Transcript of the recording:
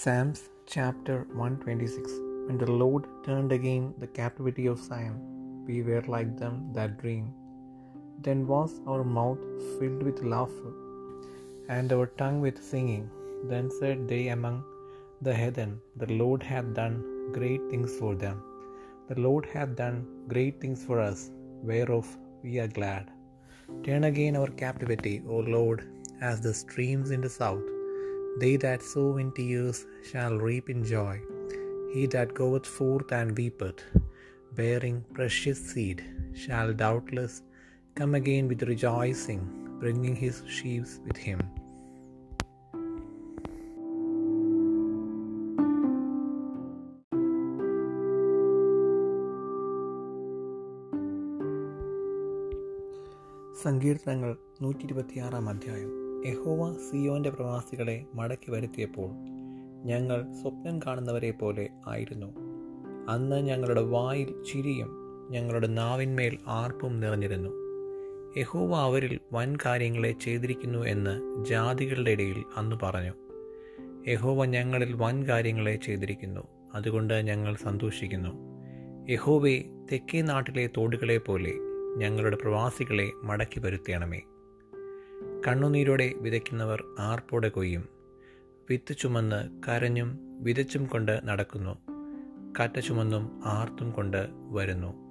Psalms chapter 126 When the Lord turned again the captivity of Zion, we were like them that dream. Then was our mouth filled with laughter, and our tongue with singing. Then said they among the heathen, The Lord hath done great things for them. The Lord hath done great things for us, whereof we are glad. Turn again our captivity, O Lord, as the streams in the south. They that sow in tears shall reap in joy. He that goeth forth and weepeth, bearing precious seed, shall doubtless come again with rejoicing, bringing his sheaves with him. സങ്കീർത്തനങ്ങൾ നൂറ്റി ഇരുപത്തിയാറാം അധ്യായം യഹോവ സിയോന്റെ പ്രവാസികളെ മടക്കി വരുത്തിയപ്പോൾ ഞങ്ങൾ സ്വപ്നം കാണുന്നവരെ പോലെ ആയിരുന്നു. അന്ന് ഞങ്ങളുടെ വായിൽ ചിരിയും ഞങ്ങളുടെ നാവിന്മേൽ ആർപ്പും നിറഞ്ഞിരുന്നു. യഹോവ അവരിൽ വൻ കാര്യങ്ങളെ ചെയ്തിരിക്കുന്നു എന്ന് ജാതികളുടെ ഇടയിൽ അന്ന് പറഞ്ഞു. യഹോവ ഞങ്ങളിൽ വൻ കാര്യങ്ങളെ ചെയ്തിരിക്കുന്നു. അതുകൊണ്ട് ഞങ്ങൾ സന്തോഷിക്കുന്നു. യഹോവെ തെക്കേ നാട്ടിലെ തോടുകളെ പോലെ ഞങ്ങളുടെ പ്രവാസികളെ മടക്കി വരുത്തണമേ കണ്ണുനീരോടെ വിതയ്ക്കുന്നവർ ആർപ്പോടെ കൊയ്യും? വിത്ത് ചുമന്ന് കരഞ്ഞും വിതച്ചും കൊണ്ട് നടക്കുന്നു. കറ്റ ചുമന്നും ആർത്തും കൊണ്ട് വരുന്നു.